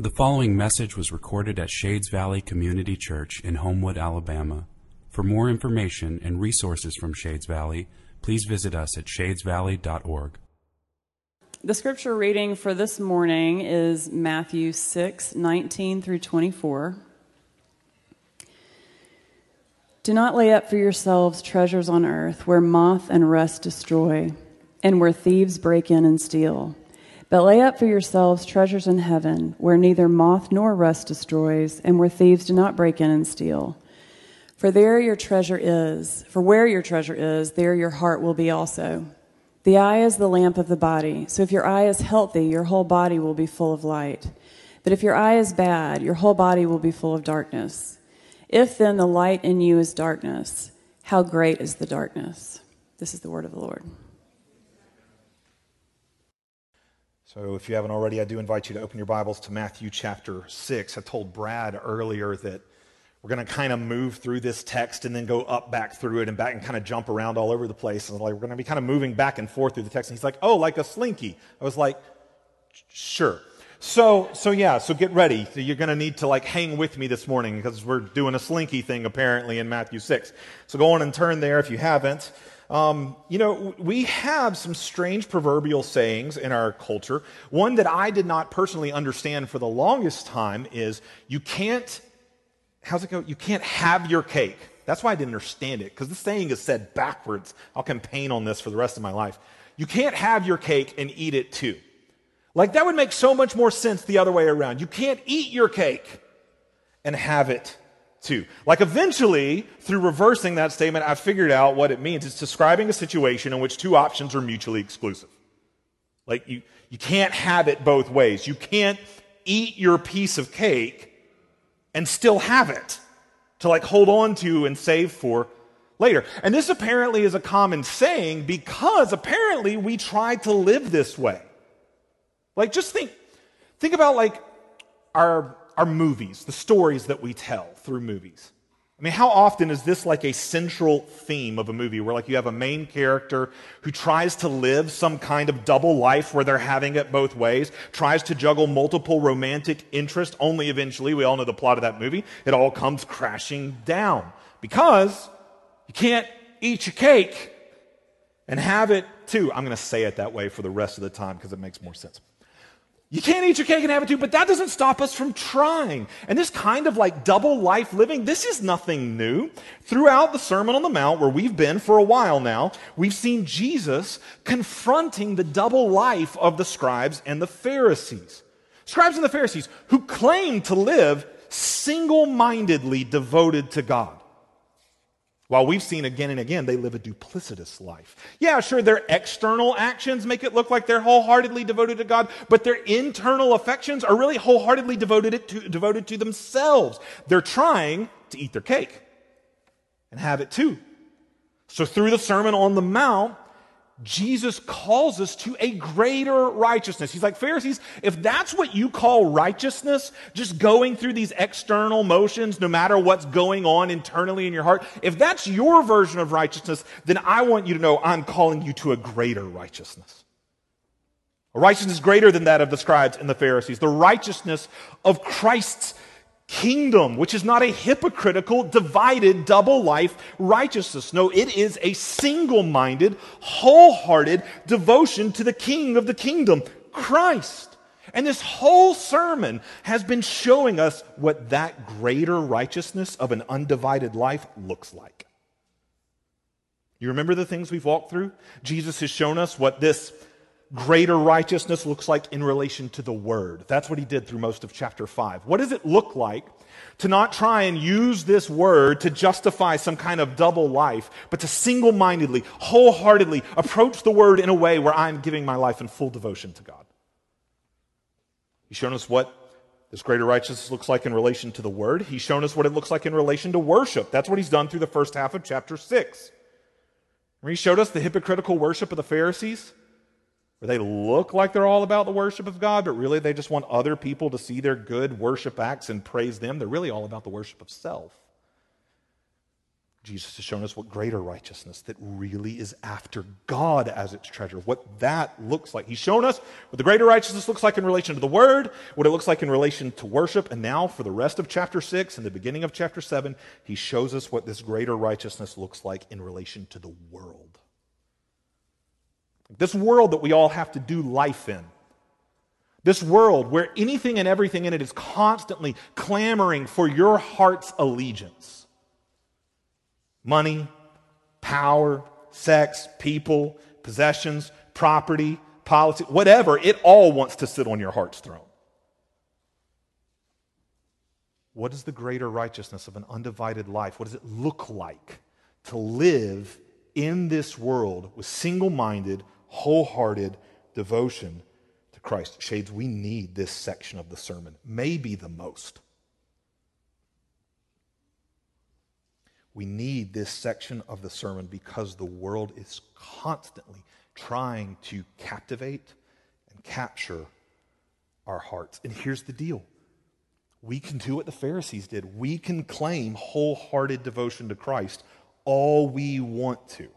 The following message was recorded at Shades Valley Community Church in Homewood, Alabama. For more information and resources from Shades Valley, please visit us at shadesvalley.org. The scripture reading for this morning is Matthew 6 19 through 24. Do not lay up for yourselves treasures on earth where moth and rust destroy, and where thieves break in and steal. But lay up for yourselves treasures in heaven where neither moth nor rust destroys, and where thieves do not break in and steal. For there your treasure is, for where your treasure is, there your heart will be also. The eye is the lamp of the body, so if your eye is healthy, your whole body will be full of light. But if your eye is bad, your whole body will be full of darkness. If then the light in you is darkness, how great is the darkness? This is the word of the Lord. So, if you haven't already, I do invite you to open your Bibles to Matthew chapter 6. I told Brad earlier that we're going to kind of move through this text and then go up back through it and back and kind of jump around all over the place. And like, we're going to be kind of moving back and forth through the text. And he's like, oh, like a slinky. I was like, sure. So, so yeah, so get ready. You're going to need to like hang with me this morning because we're doing a slinky thing apparently in Matthew 6. So go on and turn there if you haven't. Um, you know, we have some strange proverbial sayings in our culture. One that I did not personally understand for the longest time is you can't, how's it go? You can't have your cake. That's why I didn't understand it because the saying is said backwards. I'll campaign on this for the rest of my life. You can't have your cake and eat it too. Like, that would make so much more sense the other way around. You can't eat your cake and have it too. Like, eventually, through reversing that statement, I figured out what it means. It's describing a situation in which two options are mutually exclusive. Like, you, you can't have it both ways. You can't eat your piece of cake and still have it to, like, hold on to and save for later. And this apparently is a common saying because apparently we try to live this way. Like, just think, think about like our, our movies, the stories that we tell through movies. I mean, how often is this like a central theme of a movie where like you have a main character who tries to live some kind of double life where they're having it both ways, tries to juggle multiple romantic interests, only eventually, we all know the plot of that movie, it all comes crashing down. Because you can't eat your cake and have it too. I'm going to say it that way for the rest of the time because it makes more sense. You can't eat your cake and have it too, but that doesn't stop us from trying. And this kind of like double life living, this is nothing new. Throughout the Sermon on the Mount, where we've been for a while now, we've seen Jesus confronting the double life of the scribes and the Pharisees. Scribes and the Pharisees who claim to live single mindedly devoted to God. While we've seen again and again, they live a duplicitous life. Yeah, sure, their external actions make it look like they're wholeheartedly devoted to God, but their internal affections are really wholeheartedly devoted to, devoted to themselves. They're trying to eat their cake and have it too. So through the Sermon on the Mount, Jesus calls us to a greater righteousness. He's like, Pharisees, if that's what you call righteousness, just going through these external motions, no matter what's going on internally in your heart, if that's your version of righteousness, then I want you to know I'm calling you to a greater righteousness. A righteousness greater than that of the scribes and the Pharisees. The righteousness of Christ's kingdom, which is not a hypocritical, divided, double life righteousness. No, it is a single minded, wholehearted devotion to the king of the kingdom, Christ. And this whole sermon has been showing us what that greater righteousness of an undivided life looks like. You remember the things we've walked through? Jesus has shown us what this greater righteousness looks like in relation to the word. That's what he did through most of chapter 5. What does it look like to not try and use this word to justify some kind of double life, but to single mindedly, wholeheartedly approach the word in a way where I'm giving my life in full devotion to God? He's shown us what this greater righteousness looks like in relation to the word. He's shown us what it looks like in relation to worship. That's what he's done through the first half of chapter 6. Where he showed us the hypocritical worship of the Pharisees where they look like they're all about the worship of God, but really they just want other people to see their good worship acts and praise them. They're really all about the worship of self. Jesus has shown us what greater righteousness that really is after God as its treasure, what that looks like. He's shown us what the greater righteousness looks like in relation to the Word, what it looks like in relation to worship, and now for the rest of chapter 6 and the beginning of chapter 7, he shows us what this greater righteousness looks like in relation to the world. This world that we all have to do life in. This world where anything and everything in it is constantly clamoring for your heart's allegiance money, power, sex, people, possessions, property, policy, whatever, it all wants to sit on your heart's throne. What is the greater righteousness of an undivided life? What does it look like to live in this world with single minded, wholehearted devotion to Christ? Shades, we need this section of the sermon, maybe the most. We need this section of the sermon because the world is constantly trying to captivate and capture our hearts. And here's the deal we can do what the Pharisees did, we can claim wholehearted devotion to Christ all we want to.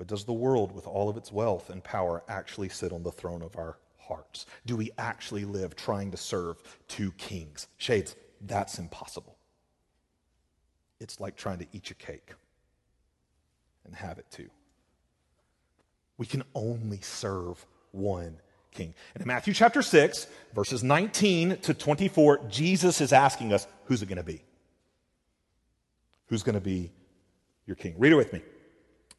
But does the world, with all of its wealth and power, actually sit on the throne of our hearts? Do we actually live trying to serve two kings? Shades, that's impossible it's like trying to eat your cake and have it too. We can only serve one king. And in Matthew chapter 6, verses 19 to 24, Jesus is asking us, who's it going to be? Who's going to be your king? Read it with me.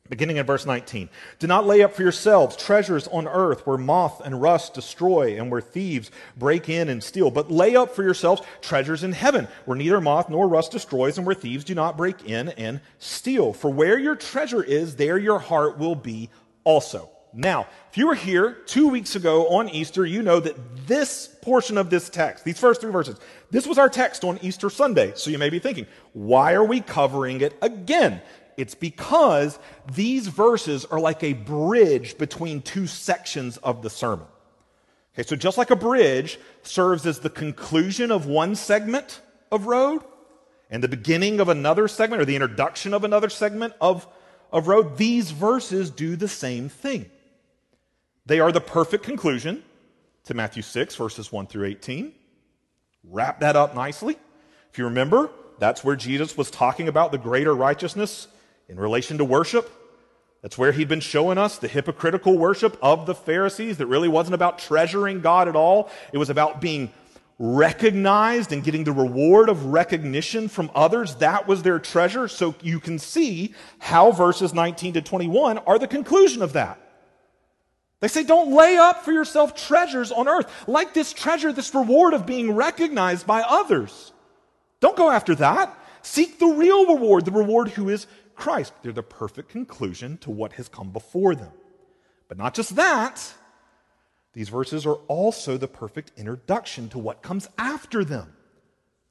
Beginning in verse 19. Do not lay up for yourselves treasures on earth where moth and rust destroy and where thieves break in and steal, but lay up for yourselves treasures in heaven where neither moth nor rust destroys and where thieves do not break in and steal. For where your treasure is, there your heart will be also. Now, if you were here two weeks ago on Easter, you know that this portion of this text, these first three verses, this was our text on Easter Sunday. So you may be thinking, why are we covering it again? It's because these verses are like a bridge between two sections of the sermon. Okay, so just like a bridge serves as the conclusion of one segment of road and the beginning of another segment or the introduction of another segment of, of road, these verses do the same thing. They are the perfect conclusion to Matthew 6, verses 1 through 18. Wrap that up nicely. If you remember, that's where Jesus was talking about the greater righteousness in relation to worship. That's where he'd been showing us the hypocritical worship of the Pharisees that really wasn't about treasuring God at all. It was about being recognized and getting the reward of recognition from others. That was their treasure. So you can see how verses 19 to 21 are the conclusion of that. They say, don't lay up for yourself treasures on earth, like this treasure, this reward of being recognized by others. Don't go after that. Seek the real reward, the reward who is Christ. They're the perfect conclusion to what has come before them. But not just that, these verses are also the perfect introduction to what comes after them.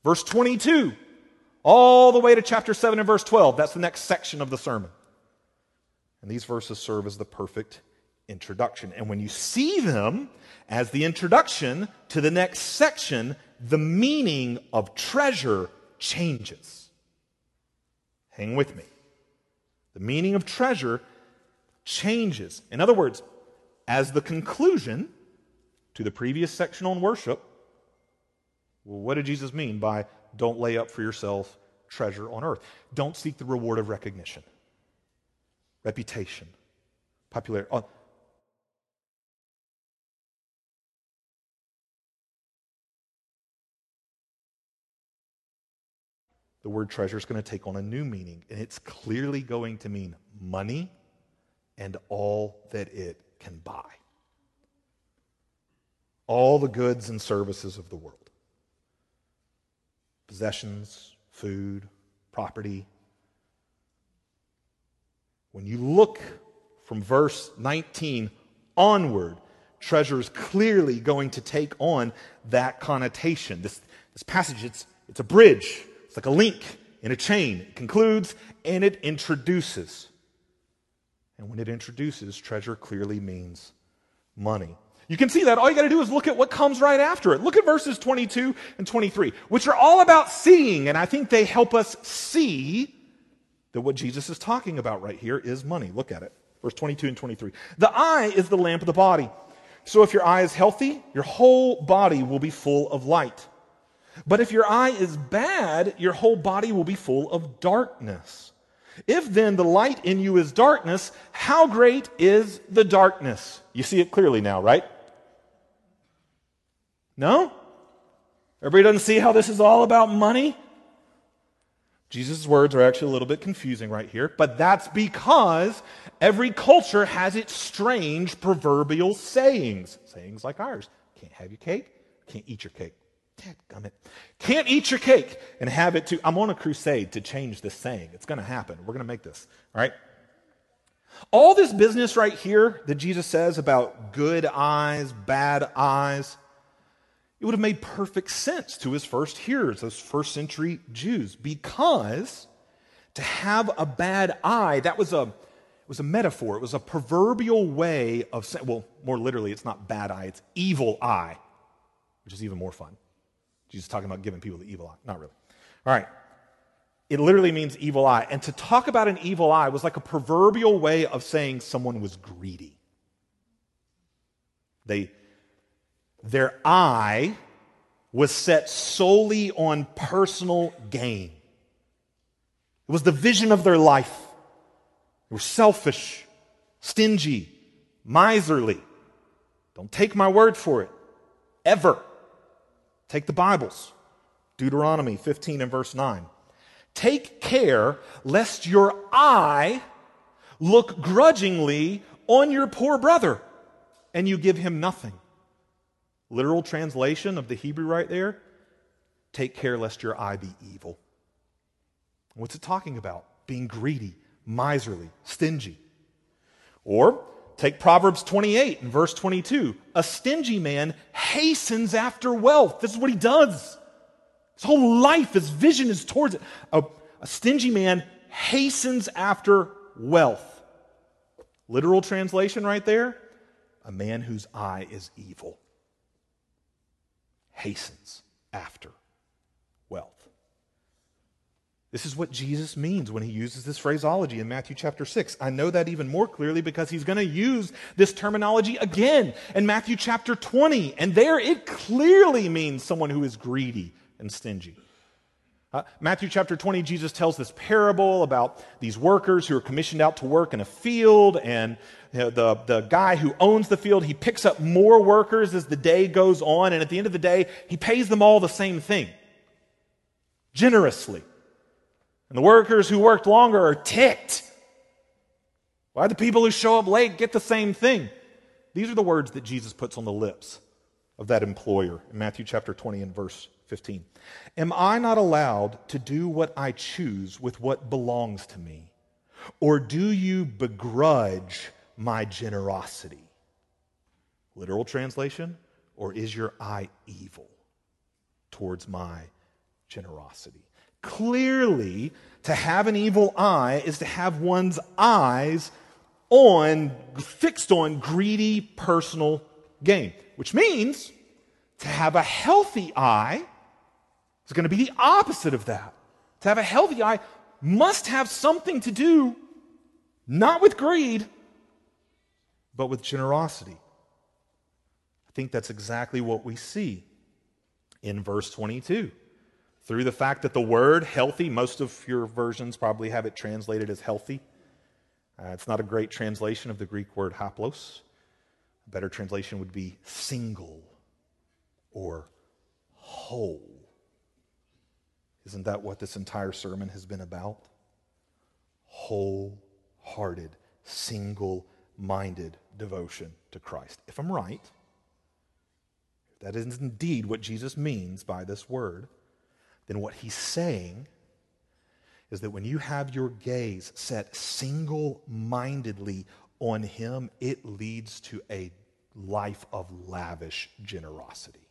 Verse 22, all the way to chapter 7 and verse 12. That's the next section of the sermon. And these verses serve as the perfect introduction. And when you see them as the introduction to the next section, the meaning of treasure changes. Hang with me. The meaning of treasure changes. In other words, as the conclusion to the previous section on worship, well, what did Jesus mean by don't lay up for yourself treasure on earth? Don't seek the reward of recognition, reputation, popularity. Oh, the word treasure is going to take on a new meaning, and it's clearly going to mean money and all that it can buy. All the goods and services of the world possessions, food, property. When you look from verse 19 onward, treasure is clearly going to take on that connotation. This, this passage, it's, it's a bridge it's like a link in a chain. It concludes and it introduces. And when it introduces, treasure clearly means money. You can see that. All you got to do is look at what comes right after it. Look at verses 22 and 23, which are all about seeing, and I think they help us see that what Jesus is talking about right here is money. Look at it. Verse 22 and 23. The eye is the lamp of the body. So if your eye is healthy, your whole body will be full of light. But if your eye is bad, your whole body will be full of darkness. If then the light in you is darkness, how great is the darkness? You see it clearly now, right? No? Everybody doesn't see how this is all about money? Jesus' words are actually a little bit confusing right here, but that's because every culture has its strange proverbial sayings. Sayings like ours can't have your cake, can't eat your cake. Gummit. Can't eat your cake and have it too. I'm on a crusade to change this saying. It's going to happen. We're going to make this. All right? All this business right here that Jesus says about good eyes, bad eyes, it would have made perfect sense to his first hearers, those first century Jews, because to have a bad eye, that was a, was a metaphor. It was a proverbial way of saying, well, more literally, it's not bad eye, it's evil eye, which is even more fun. Jesus talking about giving people the evil eye. Not really. All right. It literally means evil eye. And to talk about an evil eye was like a proverbial way of saying someone was greedy. They their eye was set solely on personal gain. It was the vision of their life. They were selfish, stingy, miserly. Don't take my word for it. Ever. Take the Bibles. Deuteronomy 15 and verse 9. Take care lest your eye look grudgingly on your poor brother and you give him nothing. Literal translation of the Hebrew right there take care lest your eye be evil. What's it talking about? Being greedy, miserly, stingy. Or take Proverbs 28 and verse 22. A stingy man hastens after wealth. This is what he does. His whole life, his vision is towards it. A, a stingy man hastens after wealth. Literal translation right there a man whose eye is evil hastens after. This is what Jesus means when he uses this phraseology in Matthew chapter 6. I know that even more clearly because he's going to use this terminology again in Matthew chapter 20. And there it clearly means someone who is greedy and stingy. Uh, Matthew chapter 20, Jesus tells this parable about these workers who are commissioned out to work in a field, and you know, the, the guy who owns the field, he picks up more workers as the day goes on, and at the end of the day, he pays them all the same thing generously. And the workers who worked longer are ticked. Why the people who show up late get the same thing? These are the words that Jesus puts on the lips of that employer in Matthew chapter 20 and verse 15. Am I not allowed to do what I choose with what belongs to me? Or do you begrudge my generosity? Literal translation, or is your eye evil towards my generosity? Clearly, to have an evil eye is to have one's eyes on, fixed on greedy personal gain, which means to have a healthy eye is going to be the opposite of that. To have a healthy eye must have something to do not with greed, but with generosity. I think that's exactly what we see in verse 22. Through the fact that the word healthy, most of your versions probably have it translated as healthy. Uh, it's not a great translation of the Greek word haplos. A better translation would be single or whole. Isn't that what this entire sermon has been about? Wholehearted, single minded devotion to Christ. If I'm right, that is indeed what Jesus means by this word, then what he's saying is that when you have your gaze set single mindedly on him, it leads to a life of lavish generosity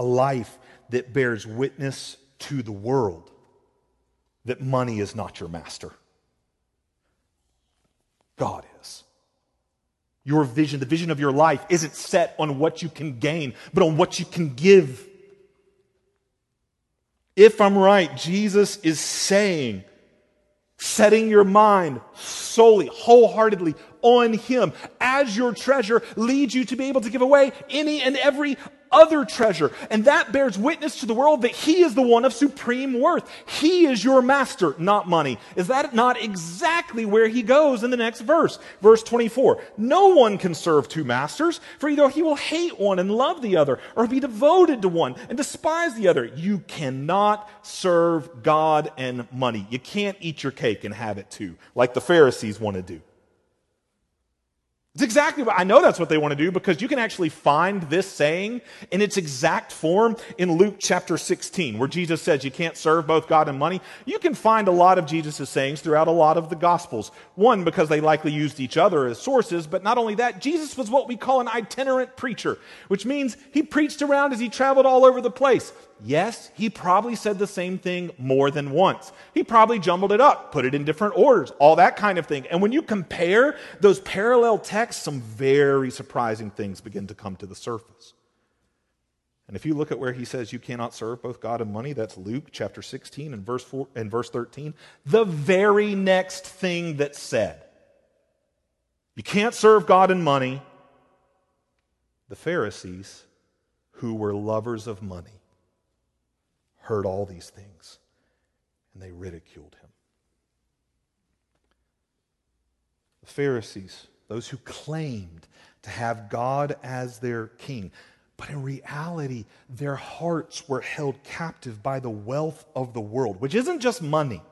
a life that bears witness to the world that money is not your master. God is. Your vision, the vision of your life, isn't set on what you can gain, but on what you can give. If I'm right, Jesus is saying, setting your mind solely, wholeheartedly on Him. As your treasure leads you to be able to give away any and every other treasure. And that bears witness to the world that He is the one of supreme worth. He is your master, not money. Is that not exactly where He goes in the next verse? Verse 24. No one can serve two masters, for either he will hate one and love the other, or be devoted to one and despise the other. You cannot serve God and money. You can't eat your cake and have it too, like the Pharisees want to do. It's exactly what I know that's what they want to do because you can actually find this saying in its exact form in Luke chapter 16, where Jesus says you can't serve both God and money. You can find a lot of Jesus' sayings throughout a lot of the Gospels. One, because they likely used each other as sources, but not only that, Jesus was what we call an itinerant preacher, which means he preached around as he traveled all over the place. Yes, he probably said the same thing more than once. He probably jumbled it up, put it in different orders, all that kind of thing. And when you compare those parallel texts, some very surprising things begin to come to the surface. And if you look at where he says you cannot serve both God and money, that's Luke chapter 16 and verse 4 and verse 13. The very next thing that's said. You can't serve God and money. The Pharisees, who were lovers of money, heard all these things and they ridiculed him. The Pharisees, those who claimed to have God as their king, but in reality, their hearts were held captive by the wealth of the world, which isn't just money.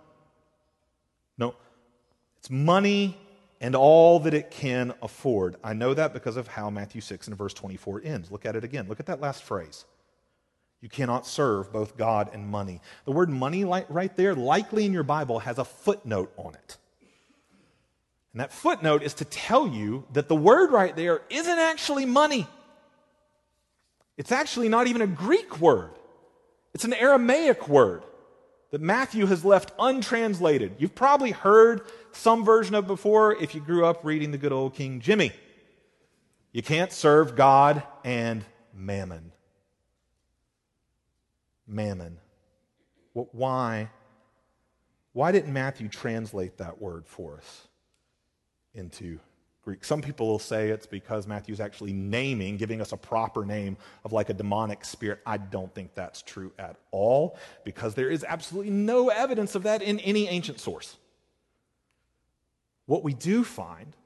No, it's money and all that it can afford. I know that because of how Matthew 6 and verse 24 ends. Look at it again. Look at that last phrase. You cannot serve both God and money. The word money right there, likely in your Bible, has a footnote on it. And that footnote is to tell you that the word right there isn't actually money. It's actually not even a Greek word, it's an Aramaic word that Matthew has left untranslated. You've probably heard some version of before if you grew up reading the good old King Jimmy. You can't serve God and mammon mammon. Why? Why didn't Matthew translate that word for us into Greek? Some people will say it's because Matthew's actually naming, giving us a proper name of like a demonic spirit. I don't think that's true at all because there is absolutely no evidence of that in any ancient source. What we do find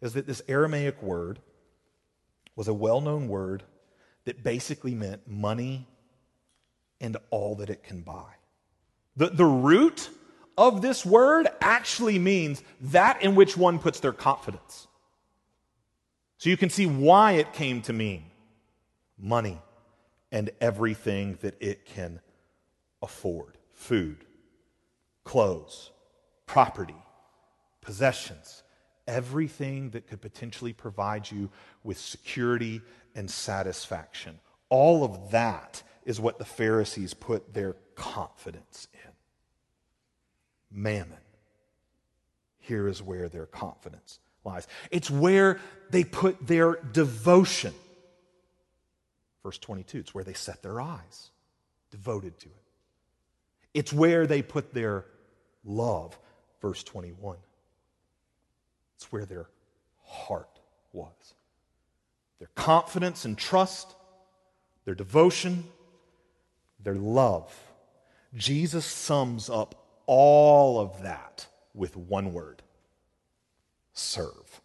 is that this Aramaic word was a well known word that basically meant money and all that it can buy. The, the root of this word actually means that in which one puts their confidence. So you can see why it came to mean money and everything that it can afford food, clothes, property, possessions, everything that could potentially provide you with security and satisfaction. All of that is what the Pharisees put their confidence in. Mammon. Here is where their confidence lies. It's where they put their devotion. Verse 22, it's where they set their eyes, devoted to it. It's where they put their love. Verse 21. It's where their heart was. Their confidence and trust, their devotion, their love. Jesus sums up all of that with one word serve.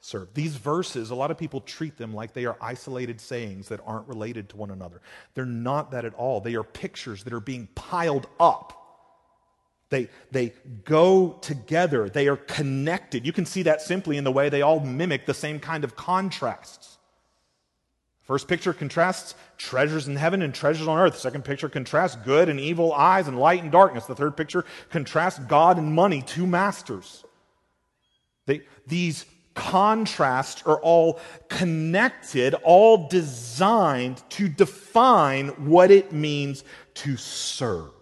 Serve. These verses, a lot of people treat them like they are isolated sayings that aren't related to one another. They're not that at all. They are pictures that are being piled up. They, they go together. They are connected. You can see that simply in the way they all mimic the same kind of contrasts. First picture contrasts treasures in heaven and treasures on earth. Second picture contrasts good and evil eyes and light and darkness. The third picture contrasts God and money, two masters. They, these contrasts are all connected, all designed to define what it means to serve.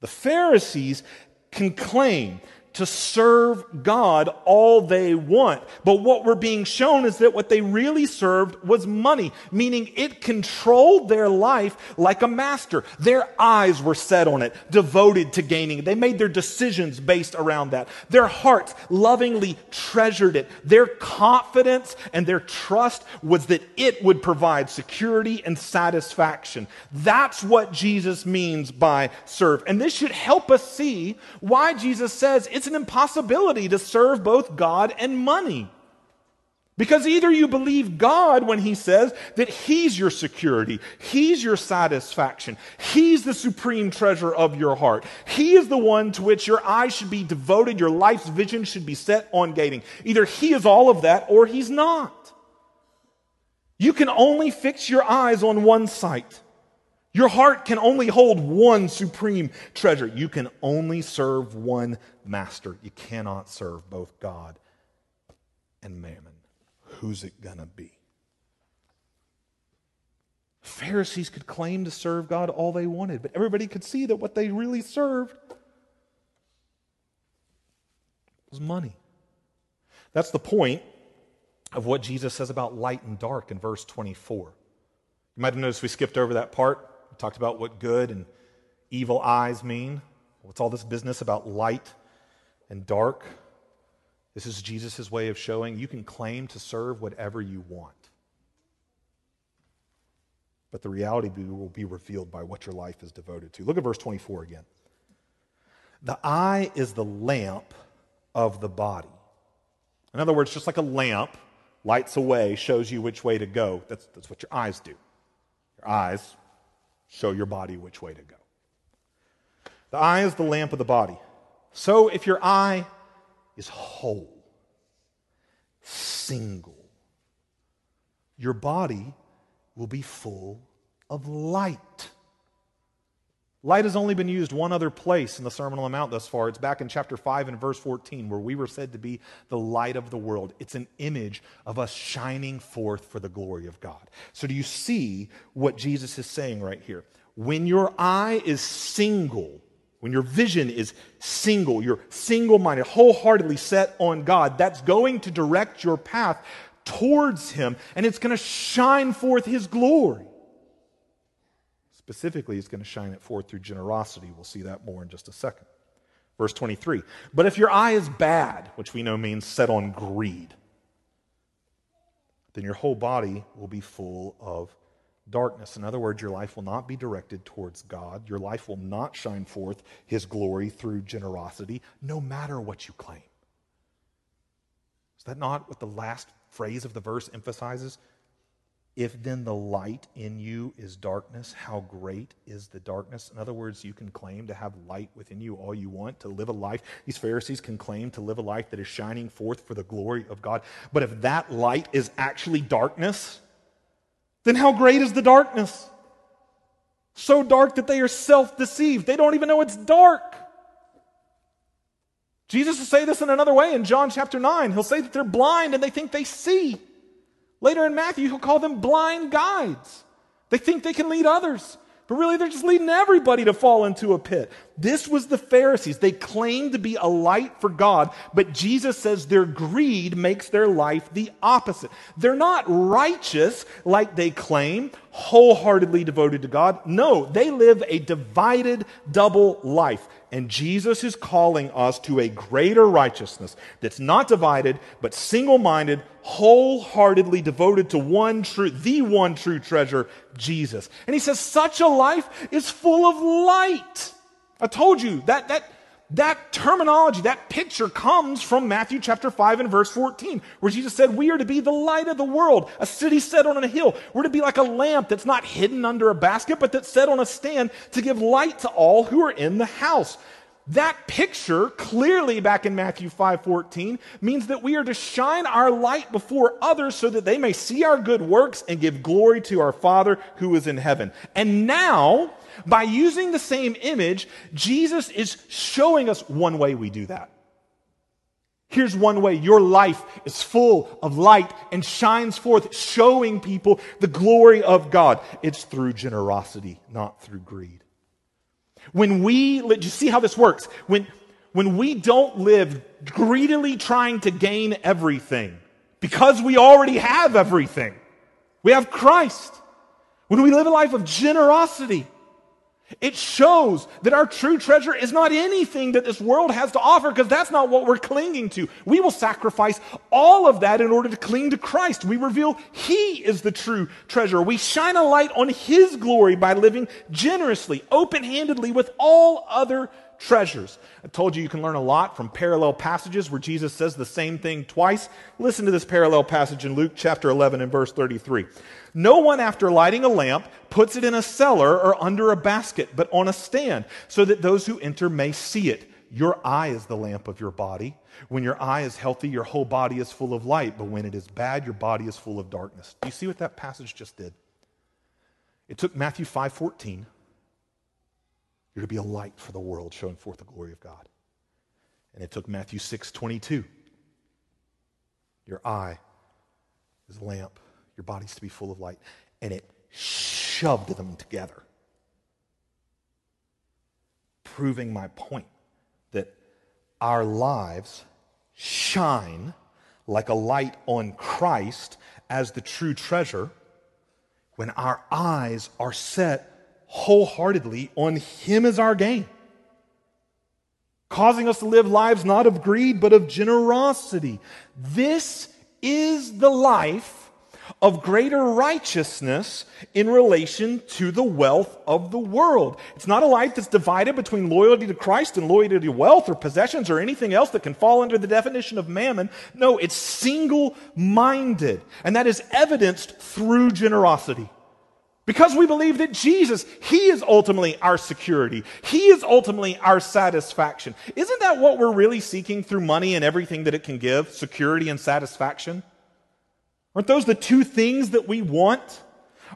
The Pharisees can claim to serve God all they want. But what we're being shown is that what they really served was money, meaning it controlled their life like a master. Their eyes were set on it, devoted to gaining. They made their decisions based around that. Their hearts lovingly treasured it. Their confidence and their trust was that it would provide security and satisfaction. That's what Jesus means by serve. And this should help us see why Jesus says it's it's an impossibility to serve both God and money. Because either you believe God when He says that He's your security, He's your satisfaction, He's the supreme treasure of your heart, He is the one to which your eyes should be devoted, your life's vision should be set on gaining. Either He is all of that or He's not. You can only fix your eyes on one sight. Your heart can only hold one supreme treasure. You can only serve one master. You cannot serve both God and mammon. Who's it going to be? Pharisees could claim to serve God all they wanted, but everybody could see that what they really served was money. That's the point of what Jesus says about light and dark in verse 24. You might have noticed we skipped over that part. We talked about what good and evil eyes mean. What's all this business about light and dark? This is Jesus' way of showing you can claim to serve whatever you want. But the reality will be revealed by what your life is devoted to. Look at verse 24 again. The eye is the lamp of the body. In other words, just like a lamp lights away, shows you which way to go. That's, that's what your eyes do. Your eyes show your body which way to go. The eye is the lamp of the body. So if your eye is whole, single, your body will be full of light. Light has only been used one other place in the Sermon on the Mount thus far. It's back in chapter 5 and verse 14, where we were said to be the light of the world. It's an image of us shining forth for the glory of God. So, do you see what Jesus is saying right here? When your eye is single, when your vision is single, you're single minded, wholeheartedly set on God, that's going to direct your path towards Him and it's going to shine forth His glory. Specifically, it's going to shine it forth through generosity. We'll see that more in just a second. Verse 23 But if your eye is bad, which we know means set on greed, then your whole body will be full of darkness. In other words, your life will not be directed towards God. Your life will not shine forth His glory through generosity, no matter what you claim. Is that not what the last phrase of the verse emphasizes? If then the light in you is darkness, how great is the darkness? In other words, you can claim to have light within you all you want, to live a life. These Pharisees can claim to live a life that is shining forth for the glory of God. But if that light is actually darkness, then how great is the darkness? So dark that they are self deceived. They don't even know it's dark. Jesus will say this in another way in John chapter 9. He'll say that they're blind and they think they see. Later in Matthew, he'll call them blind guides. They think they can lead others, but really they're just leading everybody to fall into a pit. This was the Pharisees. They claimed to be a light for God, but Jesus says their greed makes their life the opposite. They're not righteous like they claim, wholeheartedly devoted to God. No, they live a divided double life. And Jesus is calling us to a greater righteousness that's not divided, but single minded, wholeheartedly devoted to one true, the one true treasure, Jesus. And he says, such a life is full of light. I told you that, that, that terminology, that picture comes from Matthew chapter 5 and verse 14, where Jesus said, We are to be the light of the world, a city set on a hill. We're to be like a lamp that's not hidden under a basket, but that's set on a stand to give light to all who are in the house. That picture, clearly back in Matthew 5:14, means that we are to shine our light before others so that they may see our good works and give glory to our Father who is in heaven. And now, by using the same image, Jesus is showing us one way we do that. Here's one way your life is full of light and shines forth, showing people the glory of God. It's through generosity, not through greed. When we, let you see how this works. When, when we don't live greedily trying to gain everything because we already have everything. We have Christ. When we live a life of generosity, it shows that our true treasure is not anything that this world has to offer because that's not what we're clinging to. We will sacrifice all of that in order to cling to Christ. We reveal He is the true treasure. We shine a light on His glory by living generously, open handedly with all other treasures. I told you you can learn a lot from parallel passages where Jesus says the same thing twice. Listen to this parallel passage in Luke chapter 11 and verse 33. No one, after lighting a lamp, puts it in a cellar or under a basket, but on a stand, so that those who enter may see it. Your eye is the lamp of your body. When your eye is healthy, your whole body is full of light, but when it is bad, your body is full of darkness. Do you see what that passage just did? It took Matthew 5:14 you're to be a light for the world, showing forth the glory of God. And it took Matthew 6 22. Your eye is a lamp, your body's to be full of light. And it shoved them together, proving my point that our lives shine like a light on Christ as the true treasure when our eyes are set wholeheartedly on Him as our gain, causing us to live lives not of greed, but of generosity. This is the life of greater righteousness in relation to the wealth of the world. It's not a life that's divided between loyalty to Christ and loyalty to wealth or possessions or anything else that can fall under the definition of mammon. No, it's single minded. And that is evidenced through generosity. Because we believe that Jesus, He is ultimately our security. He is ultimately our satisfaction. Isn't that what we're really seeking through money and everything that it can give? Security and satisfaction? Aren't those the two things that we want?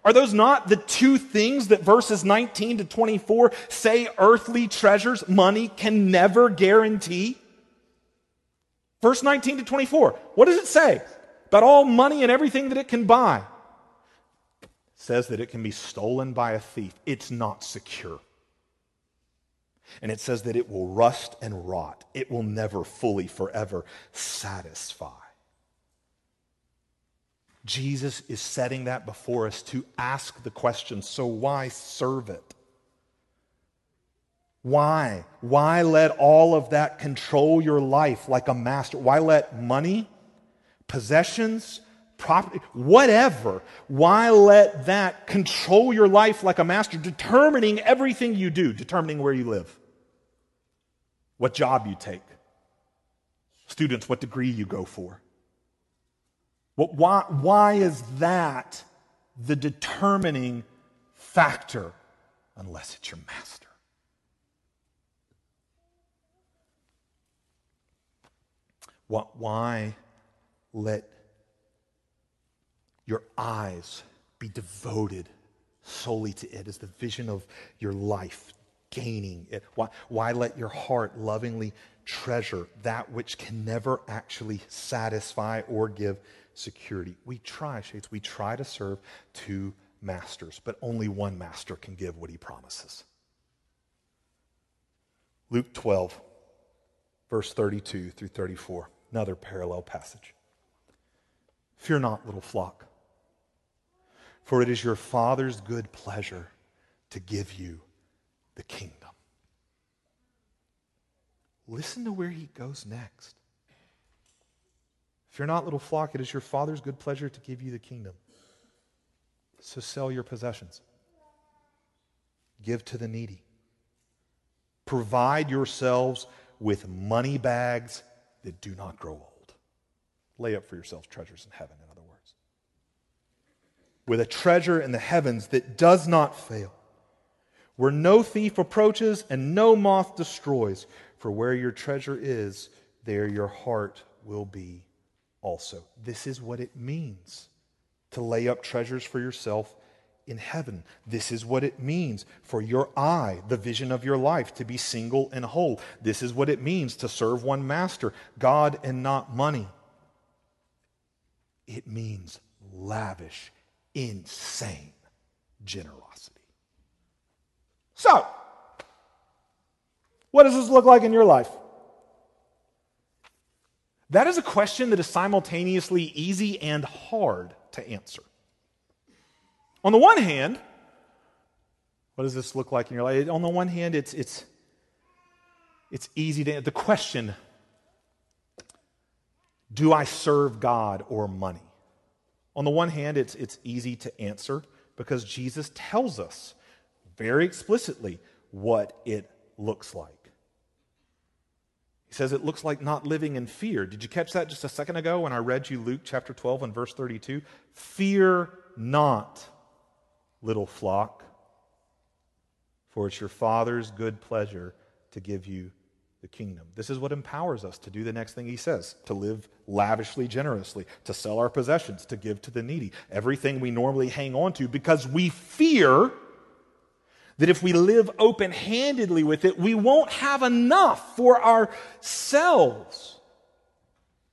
Are those not the two things that verses 19 to 24 say earthly treasures, money can never guarantee? Verse 19 to 24, what does it say about all money and everything that it can buy? Says that it can be stolen by a thief. It's not secure. And it says that it will rust and rot. It will never fully, forever satisfy. Jesus is setting that before us to ask the question so why serve it? Why? Why let all of that control your life like a master? Why let money, possessions, property, whatever. Why let that control your life like a master, determining everything you do, determining where you live, what job you take, students, what degree you go for? What, why, why is that the determining factor unless it's your master? What, why let your eyes be devoted solely to it as the vision of your life, gaining it. Why, why let your heart lovingly treasure that which can never actually satisfy or give security? We try, Shades, we try to serve two masters, but only one master can give what he promises. Luke 12, verse 32 through 34, another parallel passage. Fear not, little flock for it is your Father's good pleasure to give you the kingdom. Listen to where he goes next. If you're not little flock, it is your Father's good pleasure to give you the kingdom. So sell your possessions, give to the needy, provide yourselves with money bags that do not grow old. Lay up for yourselves treasures in heaven with a treasure in the heavens that does not fail, where no thief approaches and no moth destroys. For where your treasure is, there your heart will be also. This is what it means to lay up treasures for yourself in heaven. This is what it means for your eye, the vision of your life, to be single and whole. This is what it means to serve one master, God and not money. It means lavish insane generosity. So, what does this look like in your life? That is a question that is simultaneously easy and hard to answer. On the one hand, what does this look like in your life? On the one hand, it's, it's, it's easy to the question do I serve God or money? On the one hand, it's, it's easy to answer because Jesus tells us very explicitly what it looks like. He says it looks like not living in fear. Did you catch that just a second ago when I read you Luke chapter 12 and verse 32? Fear not, little flock, for it's your Father's good pleasure to give you the kingdom. This is what empowers us to do the next thing he says to live lavishly, generously, to sell our possessions, to give to the needy. Everything we normally hang on to because we fear that if we live open handedly with it, we won't have enough for ourselves.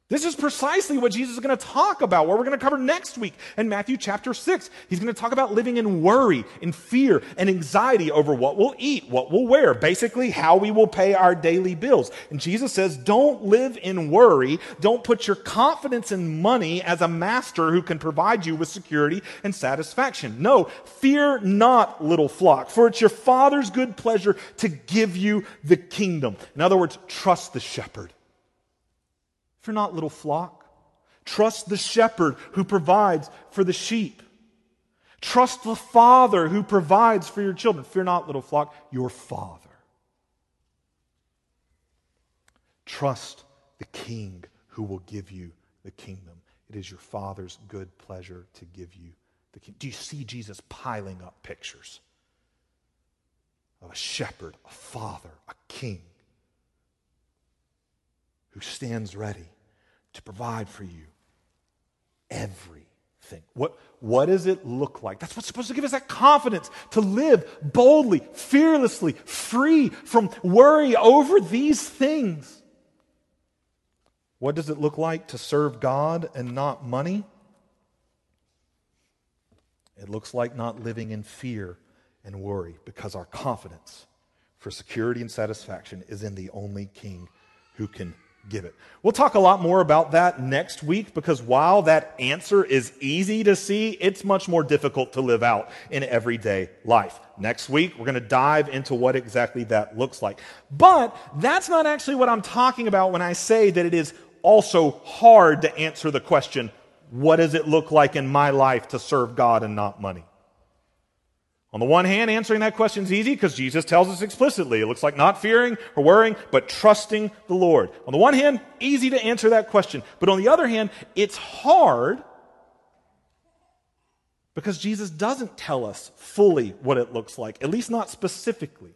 This is precisely what Jesus is going to talk about, what we're going to cover next week in Matthew chapter 6. He's going to talk about living in worry, in fear, and anxiety over what we'll eat, what we'll wear, basically how we will pay our daily bills. And Jesus says, don't live in worry. Don't put your confidence in money as a master who can provide you with security and satisfaction. No, fear not, little flock, for it's your Father's good pleasure to give you the kingdom. In other words, trust the shepherd. Fear not, little flock. Trust the shepherd who provides for the sheep. Trust the father who provides for your children. Fear not, little flock, your father. Trust the king who will give you the kingdom. It is your father's good pleasure to give you the kingdom. Do you see Jesus piling up pictures of a shepherd, a father, a king who stands ready to provide for you everything. What, what does it look like? That's what's supposed to give us that confidence to live boldly, fearlessly, free from worry over these things. What does it look like to serve God and not money? It looks like not living in fear and worry because our confidence for security and satisfaction is in the only King who can give it. We'll talk a lot more about that next week because while that answer is easy to see, it's much more difficult to live out in everyday life. Next week, we're going to dive into what exactly that looks like. But that's not actually what I'm talking about when I say that it is also hard to answer the question, what does it look like in my life to serve God and not money? On the one hand, answering that question is easy because Jesus tells us explicitly. It looks like not fearing or worrying, but trusting the Lord. On the one hand, easy to answer that question. But on the other hand, it's hard because Jesus doesn't tell us fully what it looks like, at least not specifically.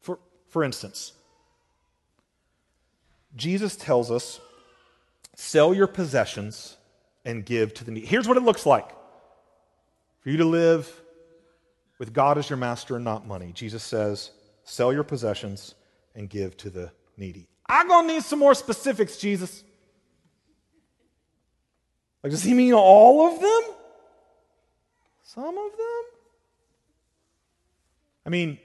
For, for instance, Jesus tells us sell your possessions and give to the needy. Here's what it looks like for you to live with God as your master and not money. Jesus says, sell your possessions and give to the needy. I'm going to need some more specifics, Jesus. Like, does he mean all of them? Some of them? I mean,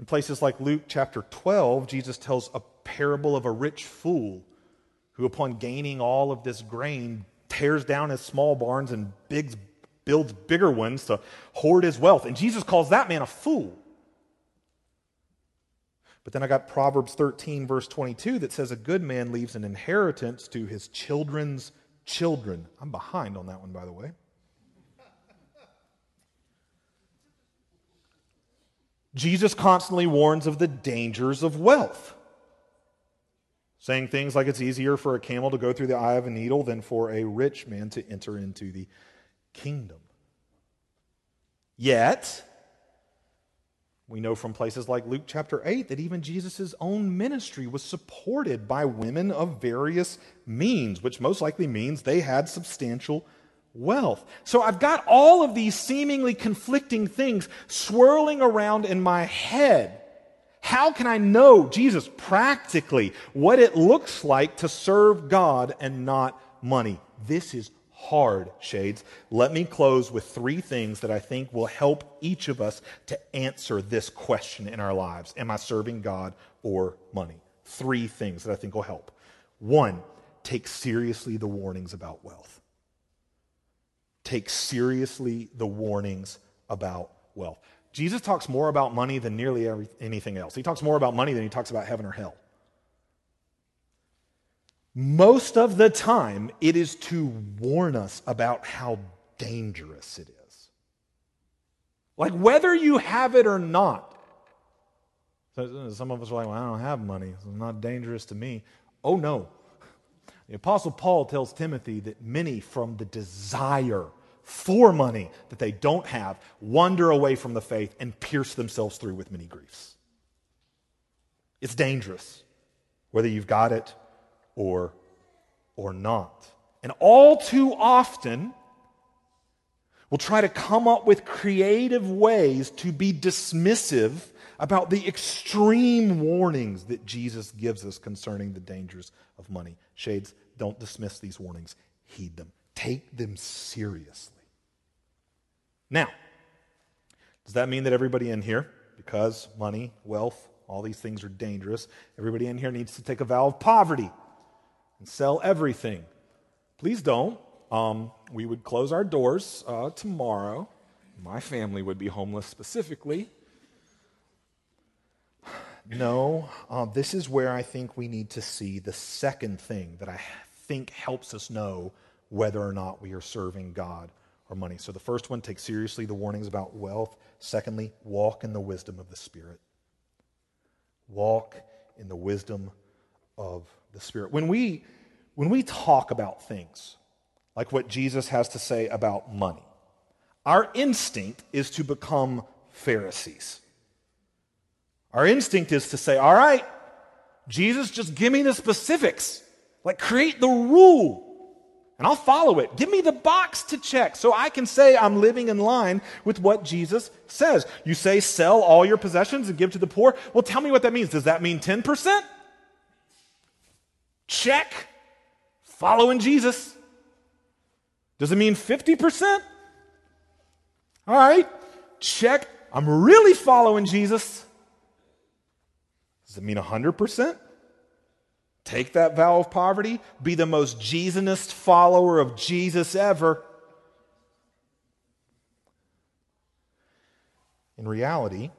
in places like Luke chapter 12, Jesus tells a parable of a rich fool who, upon gaining all of this grain, tears down his small barns and bigs builds bigger ones to hoard his wealth. And Jesus calls that man a fool. But then I got Proverbs 13, verse 22, that says, A good man leaves an inheritance to his children's children. I'm behind on that one, by the way. Jesus constantly warns of the dangers of wealth, saying things like it's easier for a camel to go through the eye of a needle than for a rich man to enter into the kingdom. Yet, we know from places like Luke chapter 8 that even Jesus' own ministry was supported by women of various means, which most likely means they had substantial wealth. So I've got all of these seemingly conflicting things swirling around in my head. How can I know, Jesus, practically what it looks like to serve God and not money? This is hard, Shades. Let me close with three things that I think will help each of us to answer this question in our lives Am I serving God or money? Three things that I think will help. One, take seriously the warnings about wealth. Take seriously the warnings about wealth. Jesus talks more about money than nearly every, anything else. He talks more about money than he talks about heaven or hell. Most of the time, it is to warn us about how dangerous it is. Like whether you have it or not. Some of us are like, well, I don't have money. It's not dangerous to me. Oh, no. The Apostle Paul tells Timothy that many, from the desire for money that they don't have, wander away from the faith and pierce themselves through with many griefs. It's dangerous, whether you've got it or, or not. And all too often, we'll try to come up with creative ways to be dismissive about the extreme warnings that Jesus gives us concerning the dangers of money. Shades, don't dismiss these warnings, heed them, take them seriously. Now, does that mean that everybody in here, because money, wealth, all these things are dangerous, everybody in here needs to take a vow of poverty and sell everything? Please don't. Um, we would close our doors uh, tomorrow. My family would be homeless specifically. No, uh, this is where I think we need to see the second thing that I think helps us know whether or not we are serving God or money. So the first one, take seriously the warnings about wealth. Secondly, walk in the wisdom of the Spirit. Walk in the wisdom of the Spirit. When we, when we talk about things like what Jesus has to say about money, our instinct is to become Pharisees. Our instinct is to say, all right, Jesus, just give me the specifics. Like, create the rule and I'll follow it. Give me the box to check so I can say I'm living in line with what Jesus says. You say sell all your possessions and give to the poor. Well, tell me what that means. Does that mean 10%? Check. Following Jesus. Does it mean 50%? All right. Check. I'm really following Jesus. Does it mean 100%? Take that vow of poverty, be the most Jesusist follower of Jesus ever. In reality,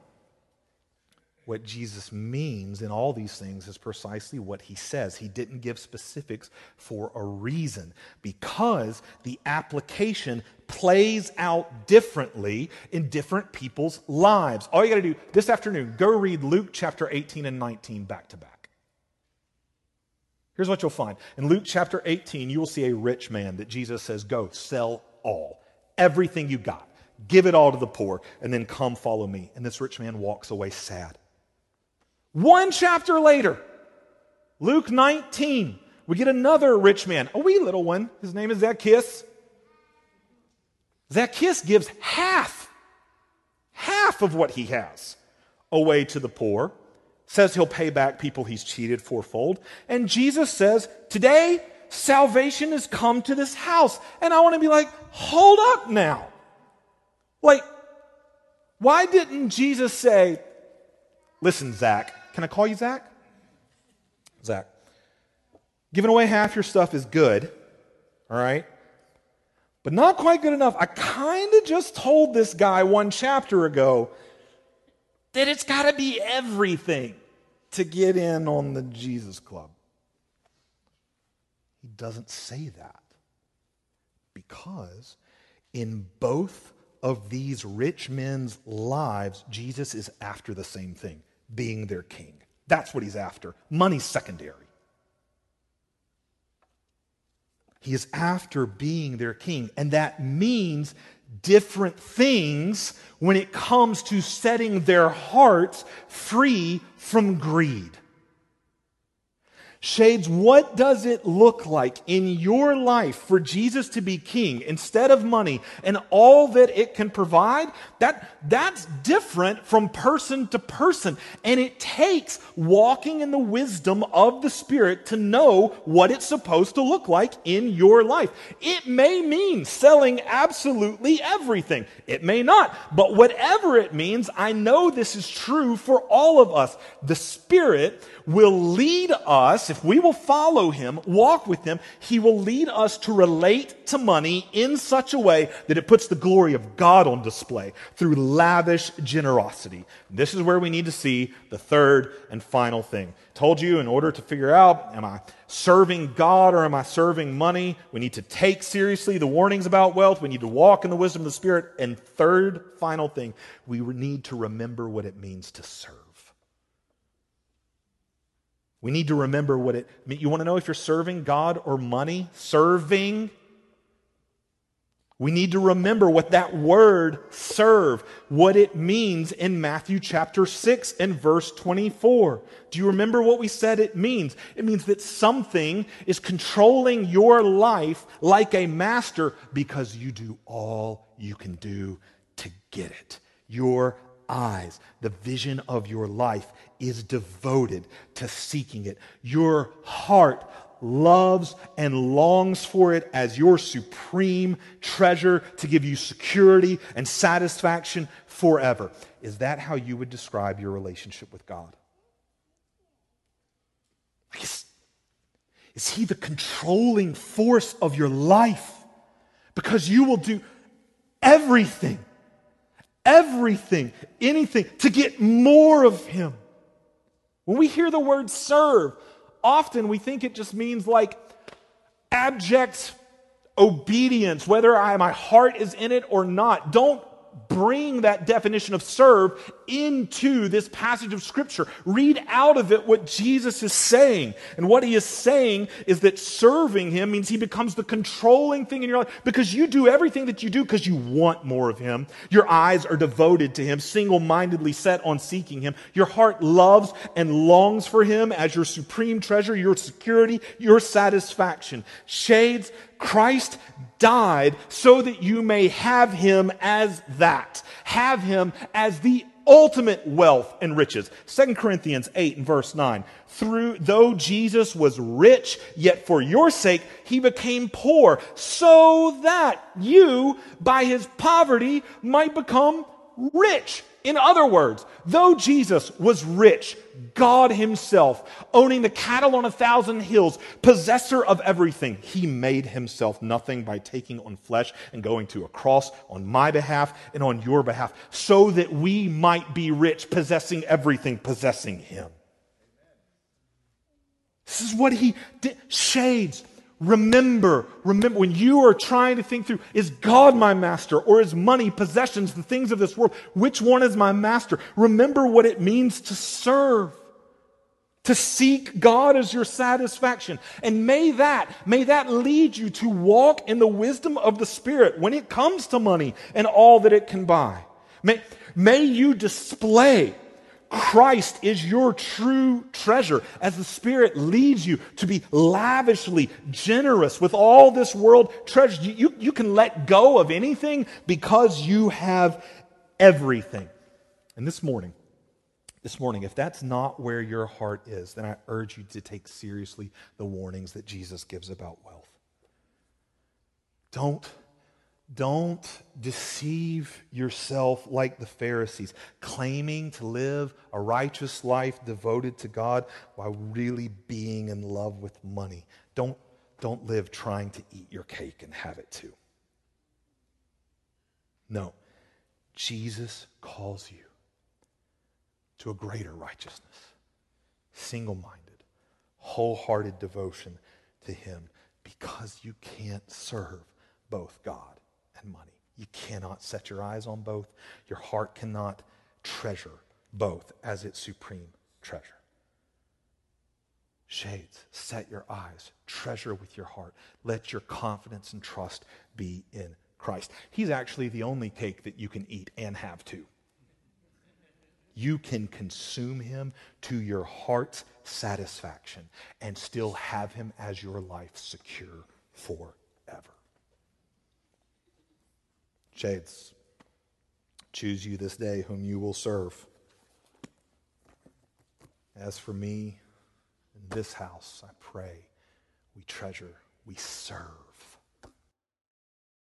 what Jesus means in all these things is precisely what he says. He didn't give specifics for a reason, because the application plays out differently in different people's lives. All you got to do this afternoon, go read Luke chapter 18 and 19 back to back. Here's what you'll find. In Luke chapter 18, you will see a rich man that Jesus says, Go, sell all, everything you got, give it all to the poor, and then come follow me. And this rich man walks away sad. One chapter later, Luke 19, we get another rich man, a wee little one. His name is Zacchaeus. Zacchaeus gives half, half of what he has away to the poor says he'll pay back people he's cheated fourfold. And Jesus says, Today, salvation has come to this house. And I want to be like, Hold up now. Like, why didn't Jesus say, Listen, Zach, can I call you Zach? Zach, giving away half your stuff is good, all right? But not quite good enough. I kind of just told this guy one chapter ago that it's got to be everything to get in on the Jesus Club. He doesn't say that because in both of these rich men's lives, Jesus is after the same thing being their king. That's what he's after. Money's secondary. He is after being their king, and that means different things when it comes to setting their hearts free from greed. Shades, what does it look like in your life for Jesus to be king instead of money and all that it can provide? That, that's different from person to person. And it takes walking in the wisdom of the Spirit to know what it's supposed to look like in your life. It may mean selling absolutely everything. It may not. But whatever it means, I know this is true for all of us. The Spirit will lead us, if we will follow him, walk with him, he will lead us to relate to money in such a way that it puts the glory of God on display through lavish generosity. This is where we need to see the third and final thing. Told you in order to figure out, am I serving God or am I serving money? We need to take seriously the warnings about wealth. We need to walk in the wisdom of the Spirit. And third, final thing, we need to remember what it means to serve. We need to remember what it you want to know if you're serving God or money? Serving we need to remember what that word serve, what it means in Matthew chapter 6 and verse 24. Do you remember what we said it means? It means that something is controlling your life like a master because you do all you can do to get it. Your eyes, the vision of your life is devoted to seeking it. Your heart loves and longs for it as your supreme treasure to give you security and satisfaction forever. Is that how you would describe your relationship with God? Is, is He the controlling force of your life? Because you will do everything, everything, anything to get more of Him. When we hear the word serve, often we think it just means like abject obedience, whether I, my heart is in it or not. Don't bring that definition of serve into this passage of Scripture. Read out of it what Jesus is saying. And what he is saying is that serving him means he becomes the controlling thing in your life because you do everything that you do because you want more of him. Your eyes are devoted to him, single mindedly set on seeking him. Your heart loves and longs for him as your supreme treasure, your security, your satisfaction. Shades, Christ died so that you may have him as that. Have him as the ultimate wealth and riches. 2 Corinthians 8 and verse 9. Through, though Jesus was rich, yet for your sake he became poor, so that you, by his poverty, might become rich. In other words, though Jesus was rich, God Himself, owning the cattle on a thousand hills, possessor of everything, He made Himself nothing by taking on flesh and going to a cross on my behalf and on your behalf, so that we might be rich, possessing everything, possessing Him. This is what He did. Shades Remember, remember, when you are trying to think through, is God my master or is money, possessions, the things of this world, which one is my master? Remember what it means to serve, to seek God as your satisfaction. And may that, may that lead you to walk in the wisdom of the Spirit when it comes to money and all that it can buy. May, may you display Christ is your true treasure as the Spirit leads you to be lavishly generous with all this world treasure. You, you, you, can let go of anything because you have everything. And this morning, this morning, if that's not where your heart is, then I urge you to take seriously the warnings that Jesus gives about wealth. Don't don't deceive yourself like the Pharisees, claiming to live a righteous life devoted to God while really being in love with money. Don't, don't live trying to eat your cake and have it too. No, Jesus calls you to a greater righteousness, single minded, wholehearted devotion to Him because you can't serve both God and money. You cannot set your eyes on both. Your heart cannot treasure both as its supreme treasure. Shades, set your eyes, treasure with your heart. Let your confidence and trust be in Christ. He's actually the only cake that you can eat and have too. You can consume him to your heart's satisfaction and still have him as your life secure forever. Shades, choose you this day whom you will serve. As for me, in this house, I pray we treasure, we serve